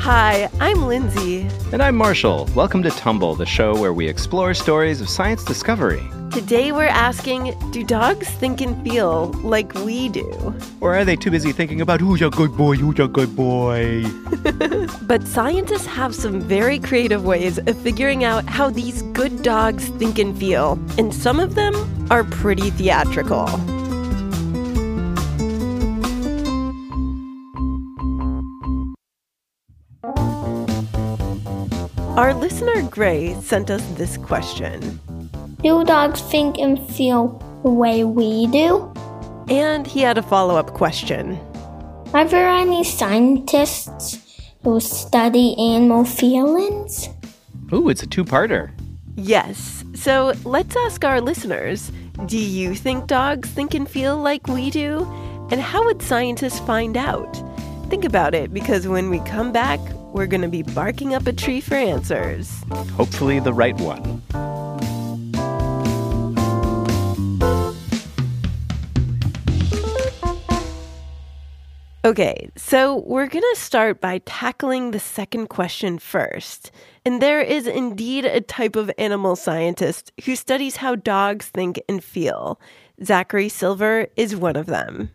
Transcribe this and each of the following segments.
Hi, I'm Lindsay. And I'm Marshall. Welcome to Tumble, the show where we explore stories of science discovery. Today we're asking Do dogs think and feel like we do? Or are they too busy thinking about who's a good boy, who's a good boy? but scientists have some very creative ways of figuring out how these good dogs think and feel, and some of them are pretty theatrical. Our listener Gray sent us this question Do dogs think and feel the way we do? And he had a follow up question Are there any scientists who study animal feelings? Ooh, it's a two parter. Yes. So let's ask our listeners Do you think dogs think and feel like we do? And how would scientists find out? Think about it because when we come back, we're going to be barking up a tree for answers. Hopefully, the right one. Okay, so we're going to start by tackling the second question first. And there is indeed a type of animal scientist who studies how dogs think and feel. Zachary Silver is one of them.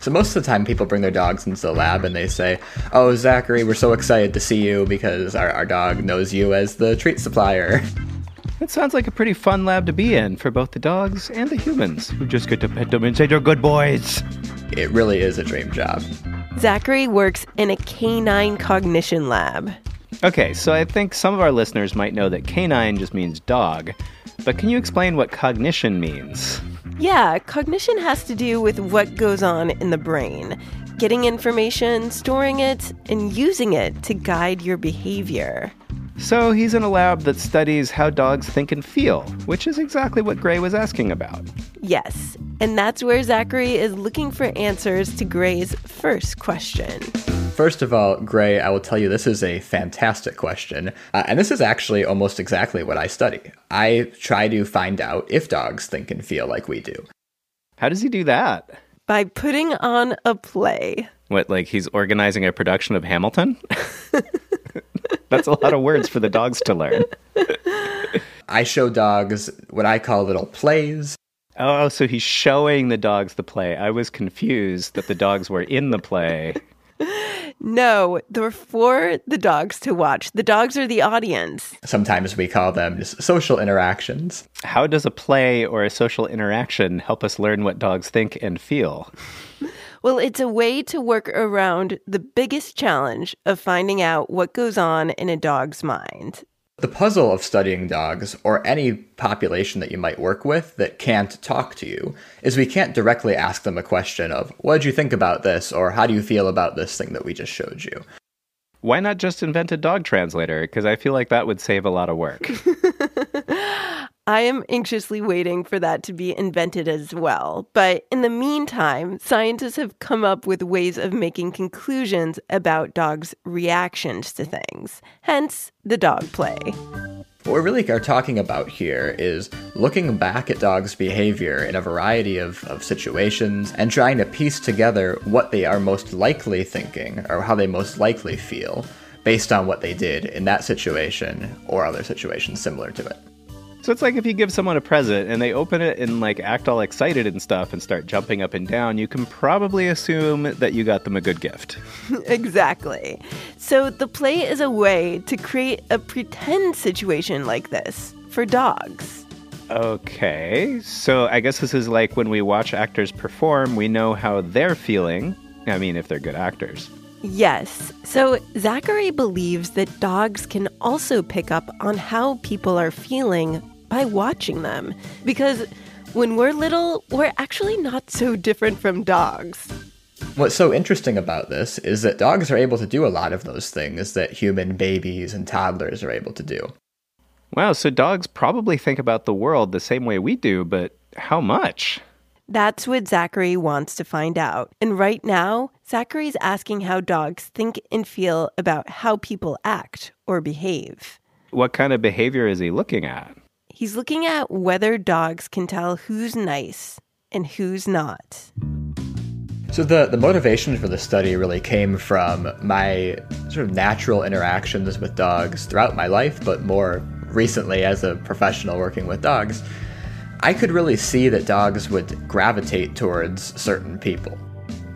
So most of the time, people bring their dogs into the lab and they say, "Oh, Zachary, we're so excited to see you because our, our dog knows you as the treat supplier." That sounds like a pretty fun lab to be in for both the dogs and the humans who just get to pet them and say they're good boys. It really is a dream job. Zachary works in a canine cognition lab. Okay, so I think some of our listeners might know that canine just means dog, but can you explain what cognition means? Yeah, cognition has to do with what goes on in the brain getting information, storing it, and using it to guide your behavior. So he's in a lab that studies how dogs think and feel, which is exactly what Gray was asking about. Yes, and that's where Zachary is looking for answers to Gray's first question. First of all, Gray, I will tell you this is a fantastic question. Uh, and this is actually almost exactly what I study. I try to find out if dogs think and feel like we do. How does he do that? By putting on a play. What, like he's organizing a production of Hamilton? That's a lot of words for the dogs to learn. I show dogs what I call little plays. Oh, so he's showing the dogs the play. I was confused that the dogs were in the play. No, they're for the dogs to watch. The dogs are the audience. Sometimes we call them just social interactions. How does a play or a social interaction help us learn what dogs think and feel? Well, it's a way to work around the biggest challenge of finding out what goes on in a dog's mind. The puzzle of studying dogs, or any population that you might work with that can't talk to you, is we can't directly ask them a question of, What did you think about this? or How do you feel about this thing that we just showed you? Why not just invent a dog translator? Because I feel like that would save a lot of work. I am anxiously waiting for that to be invented as well. But in the meantime, scientists have come up with ways of making conclusions about dogs' reactions to things, hence the dog play. What we really are talking about here is looking back at dogs' behavior in a variety of, of situations and trying to piece together what they are most likely thinking or how they most likely feel based on what they did in that situation or other situations similar to it. So it's like if you give someone a present and they open it and like act all excited and stuff and start jumping up and down, you can probably assume that you got them a good gift. exactly. So the play is a way to create a pretend situation like this for dogs. Okay. So I guess this is like when we watch actors perform, we know how they're feeling. I mean, if they're good actors. Yes. So Zachary believes that dogs can also pick up on how people are feeling by watching them. Because when we're little, we're actually not so different from dogs. What's so interesting about this is that dogs are able to do a lot of those things that human babies and toddlers are able to do. Wow, so dogs probably think about the world the same way we do, but how much? That's what Zachary wants to find out. And right now, Zachary's asking how dogs think and feel about how people act or behave. What kind of behavior is he looking at? He's looking at whether dogs can tell who's nice and who's not. So the, the motivation for the study really came from my sort of natural interactions with dogs throughout my life, but more recently as a professional working with dogs. I could really see that dogs would gravitate towards certain people.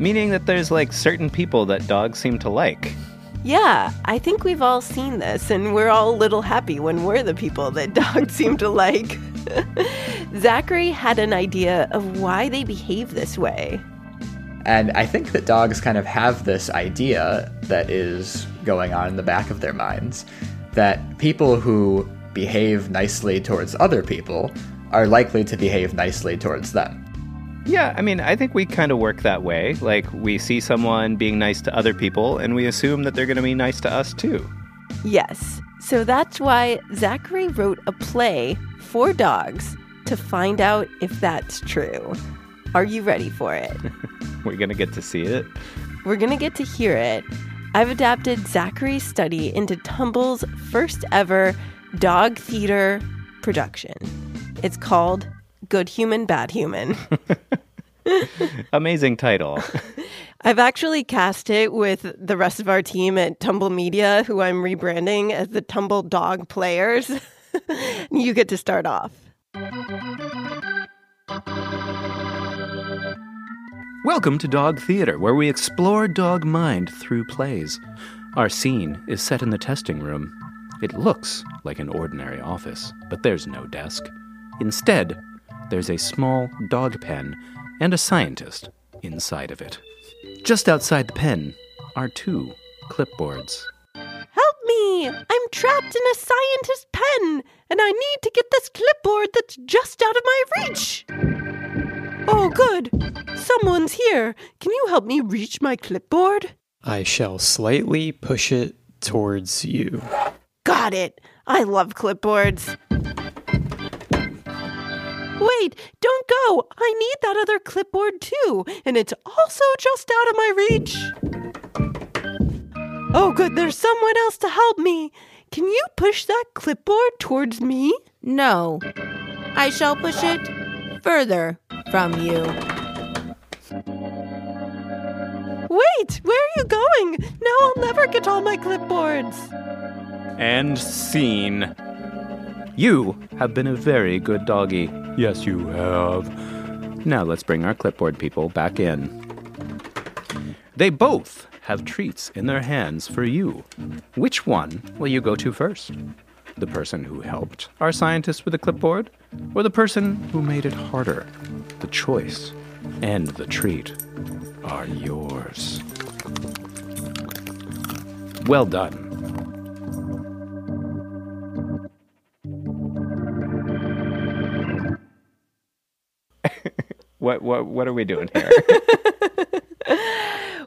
Meaning that there's like certain people that dogs seem to like. Yeah, I think we've all seen this, and we're all a little happy when we're the people that dogs seem to like. Zachary had an idea of why they behave this way. And I think that dogs kind of have this idea that is going on in the back of their minds that people who behave nicely towards other people are likely to behave nicely towards them. Yeah, I mean, I think we kind of work that way. Like, we see someone being nice to other people, and we assume that they're going to be nice to us too. Yes, so that's why Zachary wrote a play for dogs to find out if that's true. Are you ready for it? We're going to get to see it. We're going to get to hear it. I've adapted Zachary's study into Tumble's first ever dog theater production. It's called Good Human, Bad Human. Amazing title. I've actually cast it with the rest of our team at Tumble Media, who I'm rebranding as the Tumble Dog Players. you get to start off. Welcome to Dog Theater, where we explore dog mind through plays. Our scene is set in the testing room. It looks like an ordinary office, but there's no desk. Instead, there's a small dog pen and a scientist inside of it. Just outside the pen are two clipboards. Help me! I'm trapped in a scientist pen, and I need to get this clipboard that's just out of my reach. Oh, good. Someone's here. Can you help me reach my clipboard? I shall slightly push it towards you. Got it. I love clipboards. Wait, don't go. I need that other clipboard too, and it's also just out of my reach. Oh, good. There's someone else to help me. Can you push that clipboard towards me? No. I shall push it further from you. Wait, where are you going? Now I'll never get all my clipboards. And scene. You have been a very good doggy. Yes, you have. Now let's bring our clipboard people back in. They both have treats in their hands for you. Which one will you go to first? The person who helped our scientist with the clipboard, or the person who made it harder? The choice and the treat are yours. Well done. What what what are we doing here?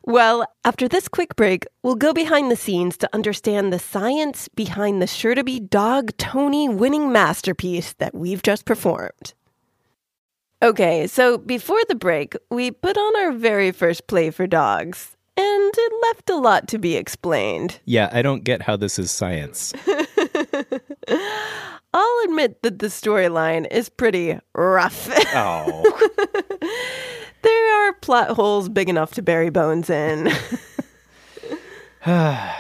Well, after this quick break, we'll go behind the scenes to understand the science behind the sure to be Dog Tony winning masterpiece that we've just performed. Okay, so before the break, we put on our very first play for dogs, and it left a lot to be explained. yeah, I don't get how this is science. I'll admit that the storyline is pretty rough. Oh. there are plot holes big enough to bury bones in.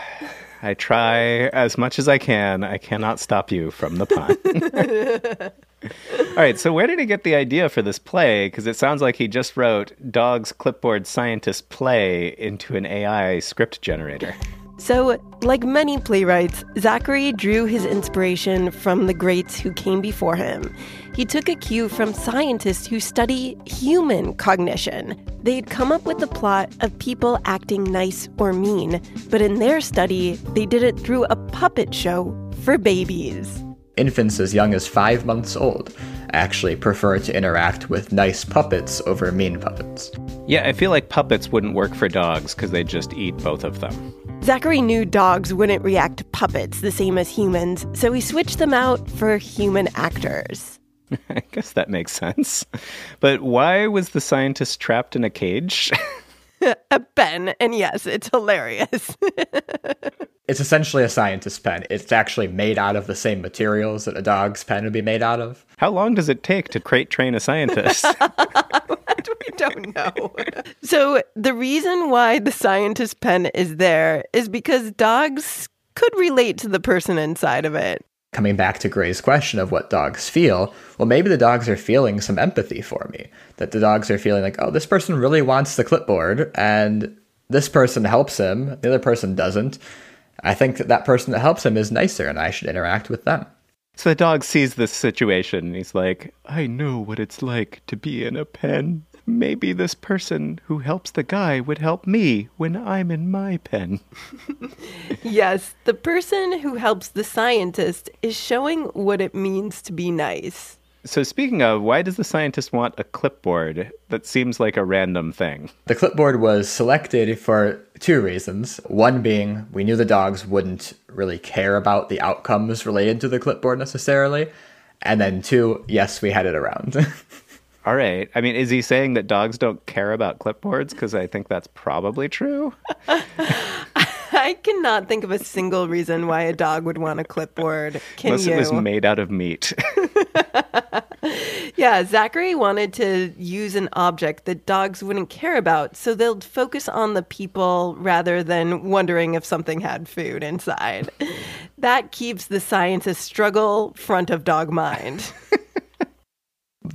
I try as much as I can. I cannot stop you from the pun. All right, so where did he get the idea for this play? Because it sounds like he just wrote Dog's Clipboard Scientist Play into an AI script generator. So, like many playwrights, Zachary drew his inspiration from the greats who came before him. He took a cue from scientists who study human cognition. They'd come up with the plot of people acting nice or mean, but in their study, they did it through a puppet show for babies. Infants as young as five months old actually prefer to interact with nice puppets over mean puppets. Yeah, I feel like puppets wouldn't work for dogs because they just eat both of them. Zachary knew dogs wouldn't react to puppets the same as humans, so he switched them out for human actors. I guess that makes sense. But why was the scientist trapped in a cage? a pen, and yes, it's hilarious. It's essentially a scientist's pen. It's actually made out of the same materials that a dog's pen would be made out of. How long does it take to crate train a scientist? we don't know. so, the reason why the scientist pen is there is because dogs could relate to the person inside of it. Coming back to Gray's question of what dogs feel, well, maybe the dogs are feeling some empathy for me. That the dogs are feeling like, oh, this person really wants the clipboard, and this person helps him, the other person doesn't. I think that that person that helps him is nicer, and I should interact with them. So the dog sees this situation and he's like, I know what it's like to be in a pen. Maybe this person who helps the guy would help me when I'm in my pen. Yes, the person who helps the scientist is showing what it means to be nice. So, speaking of, why does the scientist want a clipboard? That seems like a random thing. The clipboard was selected for two reasons. One being we knew the dogs wouldn't really care about the outcomes related to the clipboard necessarily. And then two, yes, we had it around. All right. I mean, is he saying that dogs don't care about clipboards? Because I think that's probably true. I cannot think of a single reason why a dog would want a clipboard. Can Unless you? it was made out of meat. Yeah, Zachary wanted to use an object that dogs wouldn't care about, so they'll focus on the people rather than wondering if something had food inside. that keeps the scientist struggle front of dog mind.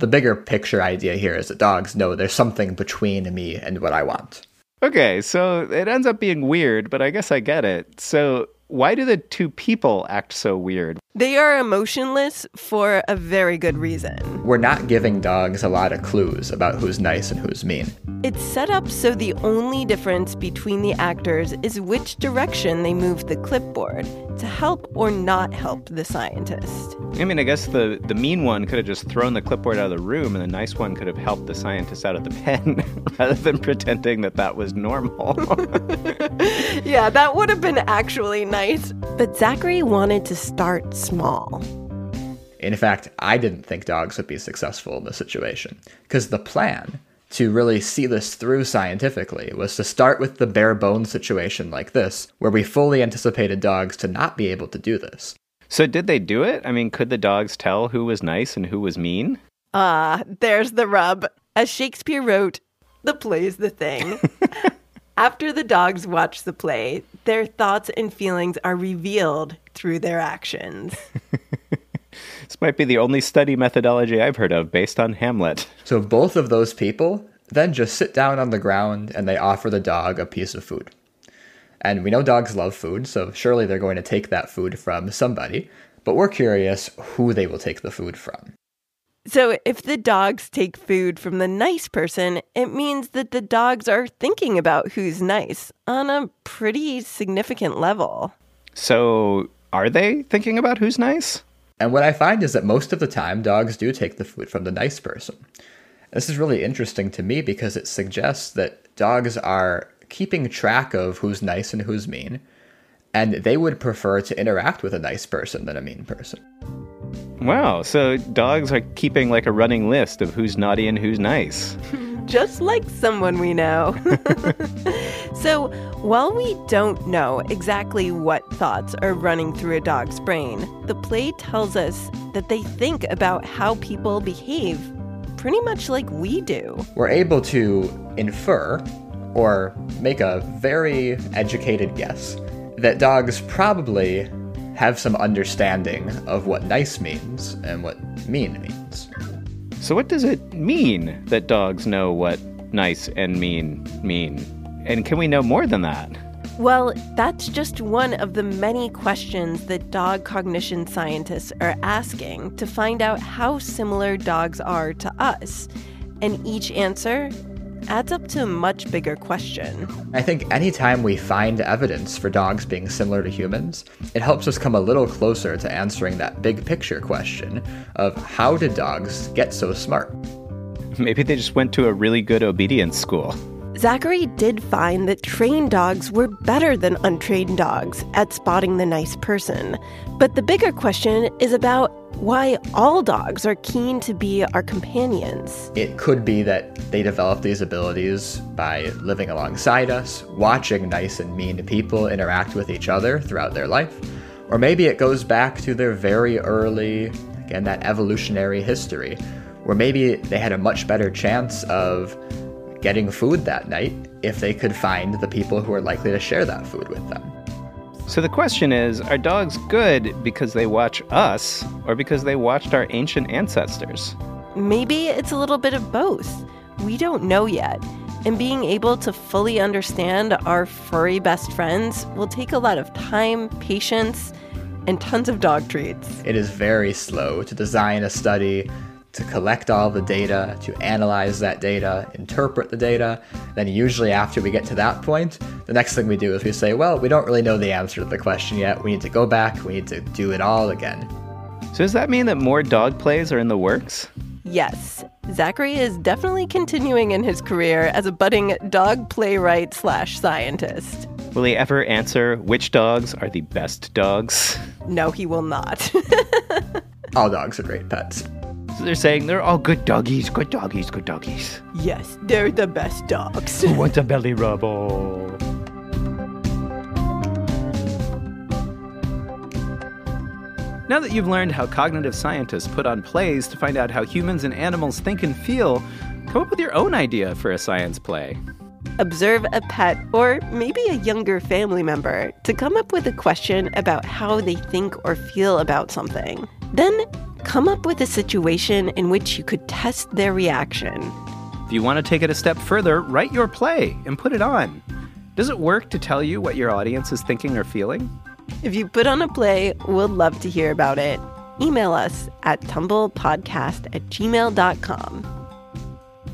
the bigger picture idea here is that dogs know there's something between me and what I want. okay, so it ends up being weird, but I guess I get it. So, why do the two people act so weird? They are emotionless for a very good reason. We're not giving dogs a lot of clues about who's nice and who's mean. It's set up so the only difference between the actors is which direction they move the clipboard to help or not help the scientist. I mean, I guess the, the mean one could have just thrown the clipboard out of the room, and the nice one could have helped the scientist out of the pen rather than pretending that that was normal. Yeah, that would have been actually nice. But Zachary wanted to start small. In fact, I didn't think dogs would be successful in this situation. Because the plan to really see this through scientifically was to start with the bare bones situation like this, where we fully anticipated dogs to not be able to do this. so, did they do it? I mean, could the dogs tell who was nice and who was mean? Ah, there's the rub. As Shakespeare wrote, the play's the thing. After the dogs watch the play, their thoughts and feelings are revealed through their actions. This might be the only study methodology I've heard of based on Hamlet. So both of those people then just sit down on the ground and they offer the dog a piece of food. And we know dogs love food, so surely they're going to take that food from somebody. But we're curious who they will take the food from. So, if the dogs take food from the nice person, it means that the dogs are thinking about who's nice on a pretty significant level. So, are they thinking about who's nice? And what I find is that most of the time, dogs do take the food from the nice person. This is really interesting to me because it suggests that dogs are keeping track of who's nice and who's mean, and they would prefer to interact with a nice person than a mean person. Wow, so dogs are keeping like a running list of who's naughty and who's nice. Just like someone we know. so, while we don't know exactly what thoughts are running through a dog's brain, the play tells us that they think about how people behave pretty much like we do. We're able to infer or make a very educated guess that dogs probably have some understanding of what nice means and what mean means. So, what does it mean that dogs know what nice and mean mean? And can we know more than that? Well, that's just one of the many questions that dog cognition scientists are asking to find out how similar dogs are to us. And each answer adds up to a much bigger question. I think anytime we find evidence for dogs being similar to humans, it helps us come a little closer to answering that big picture question of how did dogs get so smart? Maybe they just went to a really good obedience school. Zachary did find that trained dogs were better than untrained dogs at spotting the nice person. But the bigger question is about why all dogs are keen to be our companions. It could be that they develop these abilities by living alongside us, watching nice and mean people interact with each other throughout their life. Or maybe it goes back to their very early, again, that evolutionary history, where maybe they had a much better chance of getting food that night if they could find the people who are likely to share that food with them. So the question is are dogs good because they watch us or because they watched our ancient ancestors? Maybe it's a little bit of both. We don't know yet. And being able to fully understand our furry best friends will take a lot of time, patience, and tons of dog treats. It is very slow to design a study, to collect all the data, to analyze that data, interpret the data. Then, usually, after we get to that point, the next thing we do is we say, well, we don't really know the answer to the question yet. We need to go back, we need to do it all again. So, does that mean that more dog plays are in the works? Yes, Zachary is definitely continuing in his career as a budding dog playwright slash scientist. Will he ever answer which dogs are the best dogs? No, he will not. all dogs are great pets. So they're saying they're all good doggies, good doggies, good doggies. yes, they're the best dogs. Who wants a belly rubble? Now that you've learned how cognitive scientists put on plays to find out how humans and animals think and feel, come up with your own idea for a science play. Observe a pet or maybe a younger family member to come up with a question about how they think or feel about something. Then come up with a situation in which you could test their reaction. If you want to take it a step further, write your play and put it on. Does it work to tell you what your audience is thinking or feeling? If you put on a play, we'll love to hear about it. Email us at tumblepodcast at gmail.com.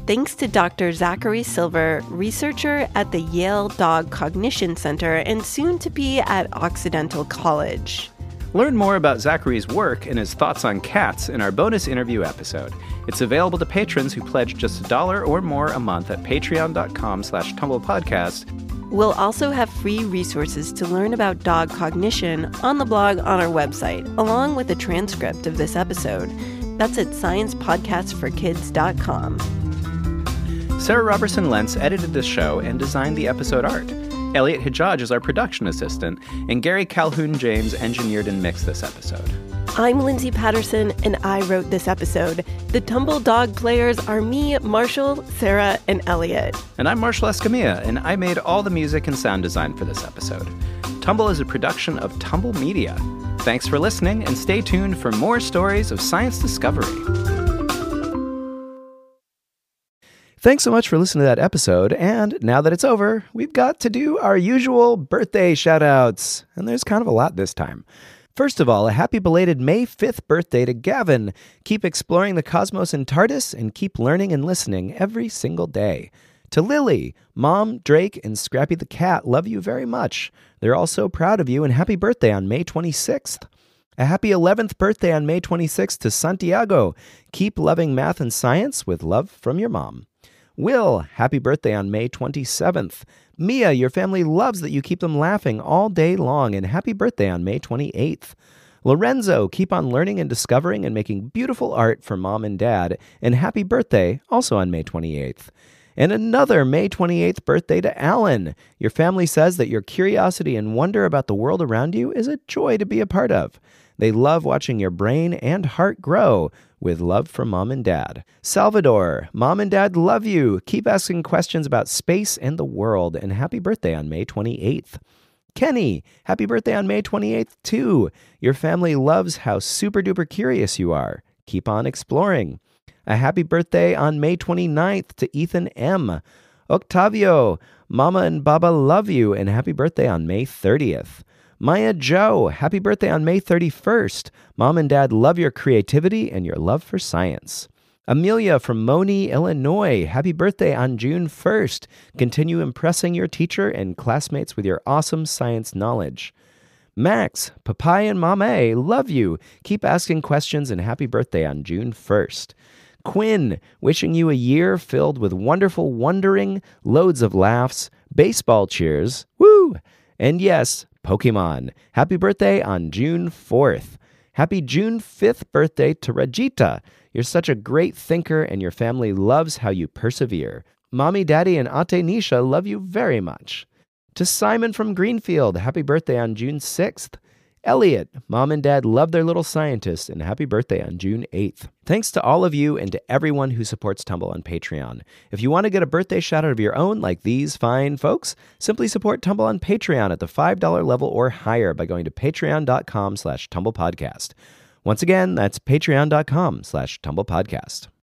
Thanks to Dr. Zachary Silver, researcher at the Yale Dog Cognition Center and soon to be at Occidental College. Learn more about Zachary's work and his thoughts on cats in our bonus interview episode. It's available to patrons who pledge just a dollar or more a month at patreon.com slash tumblepodcast. We'll also have free resources to learn about dog cognition on the blog on our website, along with a transcript of this episode. That's at sciencepodcastforkids.com. Sarah Robertson Lentz edited this show and designed the episode art. Elliot Hijaj is our production assistant, and Gary Calhoun James engineered and mixed this episode. I'm Lindsay Patterson, and I wrote this episode. The Tumble Dog players are me, Marshall, Sarah, and Elliot. And I'm Marshall Escamilla, and I made all the music and sound design for this episode. Tumble is a production of Tumble Media. Thanks for listening, and stay tuned for more stories of science discovery. Thanks so much for listening to that episode. And now that it's over, we've got to do our usual birthday shout outs. And there's kind of a lot this time. First of all, a happy belated May 5th birthday to Gavin. Keep exploring the cosmos in TARDIS and keep learning and listening every single day. To Lily, Mom, Drake, and Scrappy the cat love you very much. They're all so proud of you and happy birthday on May 26th. A happy 11th birthday on May 26th to Santiago. Keep loving math and science with love from your mom. Will, happy birthday on May 27th. Mia, your family loves that you keep them laughing all day long, and happy birthday on May 28th. Lorenzo, keep on learning and discovering and making beautiful art for mom and dad, and happy birthday also on May 28th. And another May 28th birthday to Alan. Your family says that your curiosity and wonder about the world around you is a joy to be a part of. They love watching your brain and heart grow. With love from mom and dad. Salvador, mom and dad love you. Keep asking questions about space and the world. And happy birthday on May 28th. Kenny, happy birthday on May 28th, too. Your family loves how super duper curious you are. Keep on exploring. A happy birthday on May 29th to Ethan M. Octavio, Mama and Baba love you, and happy birthday on May 30th. Maya Joe, happy birthday on May 31st. Mom and Dad love your creativity and your love for science. Amelia from Monee, Illinois, happy birthday on June 1st. Continue impressing your teacher and classmates with your awesome science knowledge. Max, Papai and Mame love you. Keep asking questions and happy birthday on June 1st. Quinn, wishing you a year filled with wonderful wondering, loads of laughs, baseball cheers, woo, and yes, Pokemon. Happy birthday on June 4th. Happy June 5th birthday to Rajita. You're such a great thinker, and your family loves how you persevere. Mommy, Daddy, and Ate Nisha love you very much. To Simon from Greenfield, happy birthday on June 6th. Elliot, mom and dad love their little scientist, and happy birthday on June 8th. Thanks to all of you and to everyone who supports Tumble on Patreon. If you want to get a birthday shout out of your own, like these fine folks, simply support Tumble on Patreon at the $5 level or higher by going to patreon.com slash tumblepodcast. Once again, that's patreon.com slash tumblepodcast.